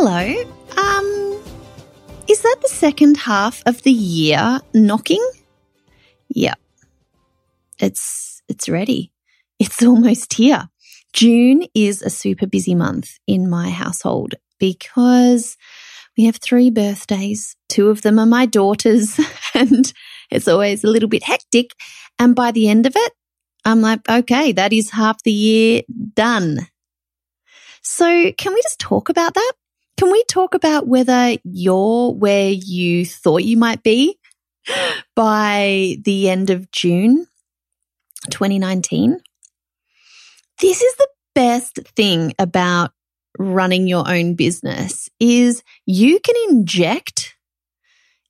Hello. Um, is that the second half of the year knocking? Yep. It's, it's ready. It's almost here. June is a super busy month in my household because we have three birthdays. Two of them are my daughters and it's always a little bit hectic. And by the end of it, I'm like, okay, that is half the year done. So can we just talk about that? Can we talk about whether you're where you thought you might be by the end of June 2019? This is the best thing about running your own business is you can inject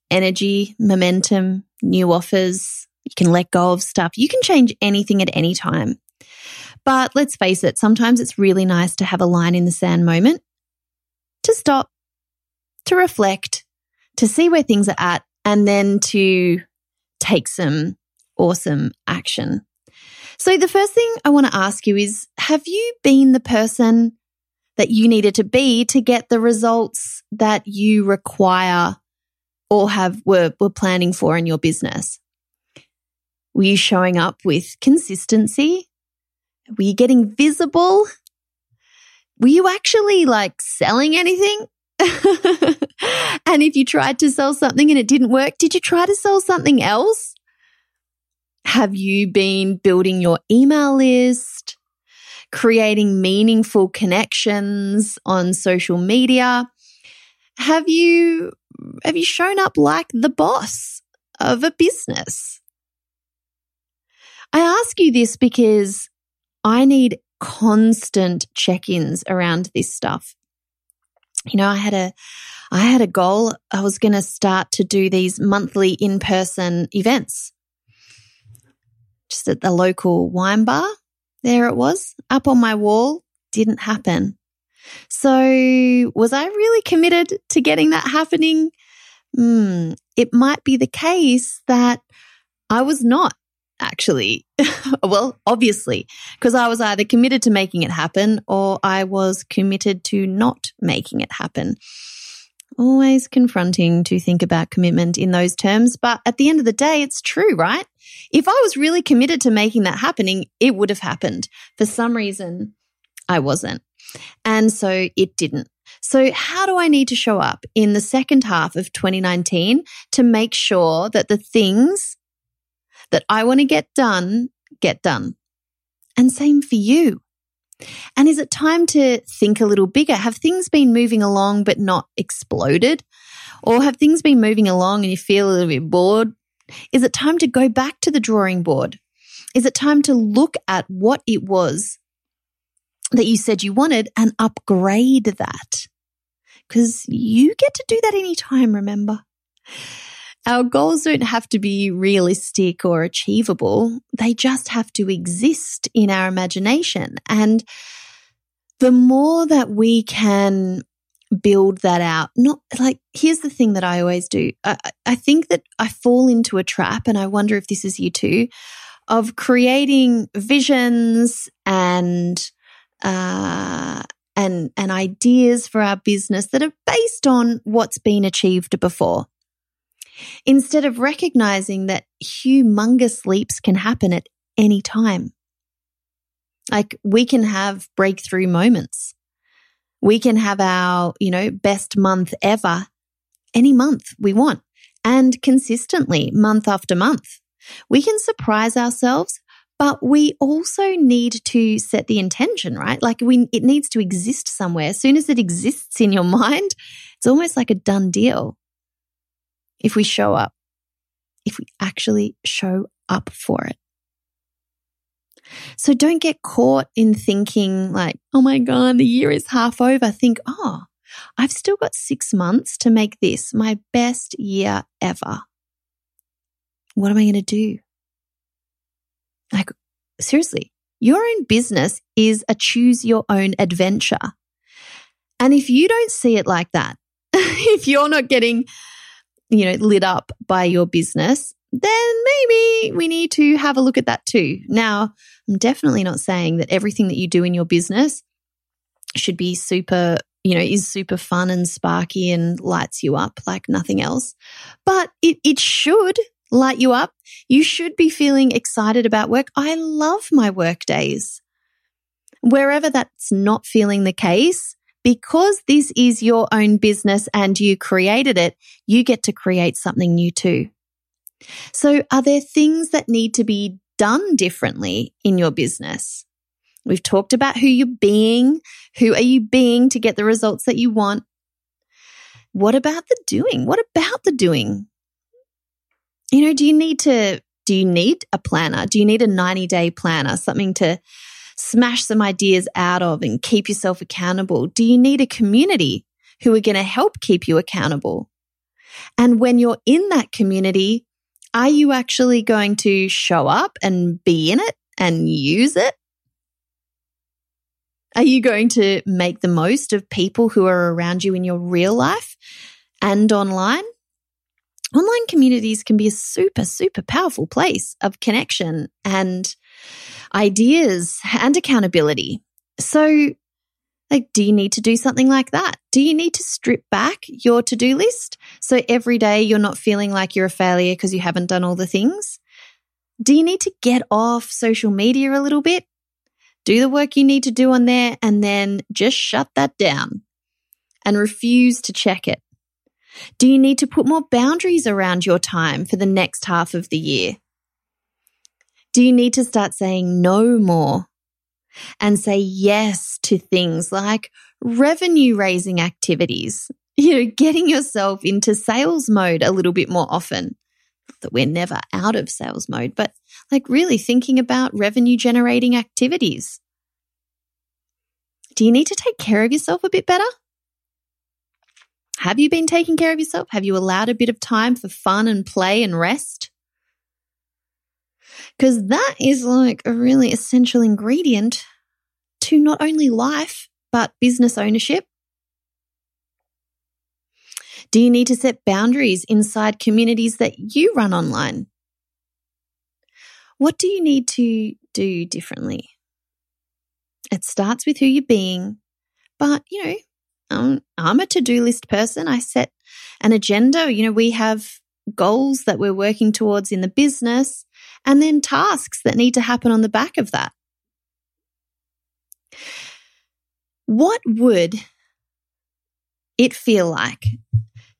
energy, momentum, new offers. You can let go of stuff. You can change anything at any time. But let's face it, sometimes it's really nice to have a line in the sand moment to stop, to reflect, to see where things are at, and then to take some awesome action. So the first thing I want to ask you is, have you been the person that you needed to be to get the results that you require or have were, were planning for in your business? Were you showing up with consistency? Were you getting visible? Were you actually like selling anything? and if you tried to sell something and it didn't work, did you try to sell something else? Have you been building your email list, creating meaningful connections on social media? Have you, have you shown up like the boss of a business? I ask you this because I need constant check-ins around this stuff. You know, I had a I had a goal. I was going to start to do these monthly in-person events. Just at the local wine bar. There it was, up on my wall. Didn't happen. So, was I really committed to getting that happening? Hmm, it might be the case that I was not actually. well, obviously, because I was either committed to making it happen or I was committed to not making it happen. Always confronting to think about commitment in those terms. But at the end of the day, it's true, right? If I was really committed to making that happening, it would have happened. For some reason, I wasn't. And so it didn't. So, how do I need to show up in the second half of 2019 to make sure that the things that I want to get done, get done. And same for you. And is it time to think a little bigger? Have things been moving along but not exploded? Or have things been moving along and you feel a little bit bored? Is it time to go back to the drawing board? Is it time to look at what it was that you said you wanted and upgrade that? Because you get to do that anytime, remember? Our goals don't have to be realistic or achievable. They just have to exist in our imagination. And the more that we can build that out, not like, here's the thing that I always do. I, I think that I fall into a trap, and I wonder if this is you too, of creating visions and, uh, and, and ideas for our business that are based on what's been achieved before instead of recognizing that humongous leaps can happen at any time. Like we can have breakthrough moments. We can have our, you know, best month ever any month we want and consistently month after month. We can surprise ourselves, but we also need to set the intention, right? Like we, it needs to exist somewhere. As soon as it exists in your mind, it's almost like a done deal if we show up, if we actually show up for it. So don't get caught in thinking like, oh my God, the year is half over. Think, oh, I've still got six months to make this my best year ever. What am I going to do? Like, seriously, your own business is a choose your own adventure. And if you don't see it like that, if you're not getting, you know, lit up by your business, then maybe we need to have a look at that too. Now, I'm definitely not saying that everything that you do in your business should be super, you know, is super fun and sparky and lights you up like nothing else. But it, it should light you up. You should be feeling excited about work. I love my work days. Wherever that's not feeling the case, because this is your own business and you created it, you get to create something new too. So are there things that need to be done differently in your business? We've talked about who you're being. Who are you being to get the results that you want? What about the doing? What about the doing? You know, do you need to, do you need a planner? Do you need a 90 day planner, something to smash some ideas out of and keep yourself accountable? Do you need a community who are going to help keep you accountable? And when you're in that community, are you actually going to show up and be in it and use it? Are you going to make the most of people who are around you in your real life and online? Online communities can be a super, super powerful place of connection and ideas and accountability. So like, do you need to do something like that? Do you need to strip back your to do list so every day you're not feeling like you're a failure because you haven't done all the things? Do you need to get off social media a little bit? Do the work you need to do on there and then just shut that down and refuse to check it. Do you need to put more boundaries around your time for the next half of the year? Do you need to start saying no more and say yes to things like revenue raising activities, you know, getting yourself into sales mode a little bit more often. That we're never out of sales mode, but like really thinking about revenue generating activities. Do you need to take care of yourself a bit better? Have you been taking care of yourself? Have you allowed a bit of time for fun and play and rest? Because that is like a really essential ingredient to not only life, but business ownership. Do you need to set boundaries inside communities that you run online? What do you need to do differently? It starts with who you're being, but you know, um, I'm a to do list person. I set an agenda. You know, we have goals that we're working towards in the business and then tasks that need to happen on the back of that. What would it feel like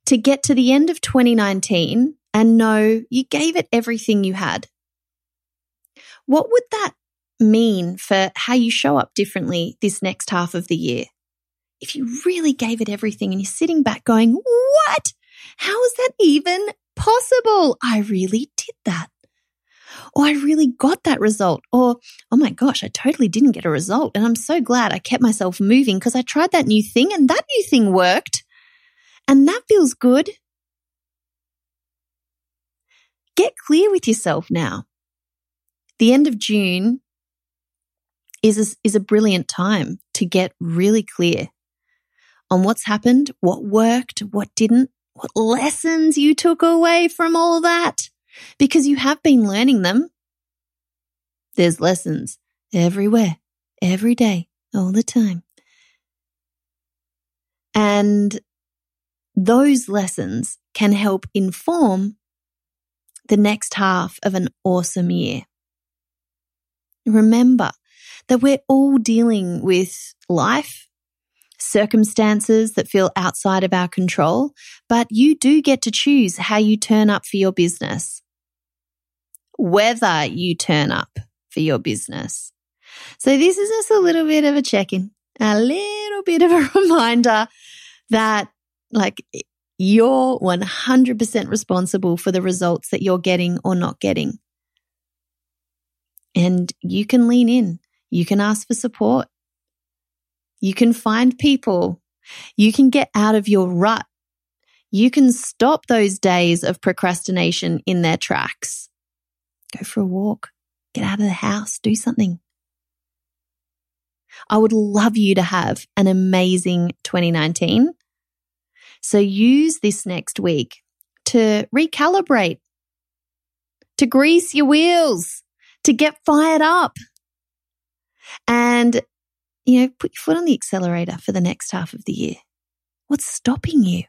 to get to the end of 2019 and know you gave it everything you had? What would that mean for how you show up differently this next half of the year? If you really gave it everything and you're sitting back going, What? How is that even possible? I really did that or I really got that result, or oh my gosh, I totally didn't get a result. And I'm so glad I kept myself moving because I tried that new thing and that new thing worked. And that feels good. Get clear with yourself now. The end of June is a, is a brilliant time to get really clear on what's happened, what worked, what didn't, what lessons you took away from all that because you have been learning them. There's lessons everywhere, every day, all the time. And those lessons can help inform the next half of an awesome year. Remember that we're all dealing with life, circumstances that feel outside of our control, but you do get to choose how you turn up for your business whether you turn up for your business. So this is just a little bit of a check in, a little bit of a reminder that like you're 100% responsible for the results that you're getting or not getting. And you can lean in. You can ask for support. You can find people. You can get out of your rut. You can stop those days of procrastination in their tracks. Go for a walk. Get out of the house. Do something. I would love you to have an amazing 2019. So use this next week to recalibrate, to grease your wheels, to get fired up and, you know, put your foot on the accelerator for the next half of the year. What's stopping you?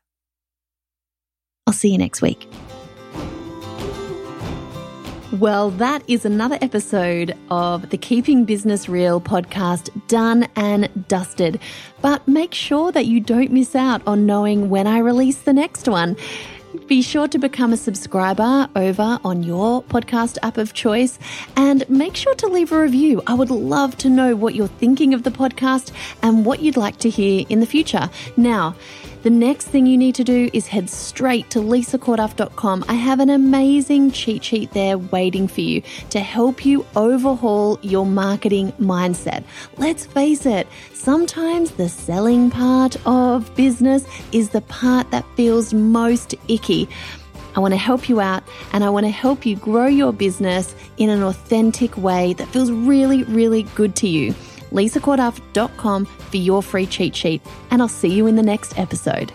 I'll see you next week. Well, that is another episode of the Keeping Business Real podcast done and dusted. But make sure that you don't miss out on knowing when I release the next one. Be sure to become a subscriber over on your podcast app of choice and make sure to leave a review. I would love to know what you're thinking of the podcast and what you'd like to hear in the future. Now, the next thing you need to do is head straight to lisacorduff.com. I have an amazing cheat sheet there waiting for you to help you overhaul your marketing mindset. Let's face it, sometimes the selling part of business is the part that feels most icky. I want to help you out and I want to help you grow your business in an authentic way that feels really, really good to you lisacorduff.com for your free cheat sheet, and I'll see you in the next episode.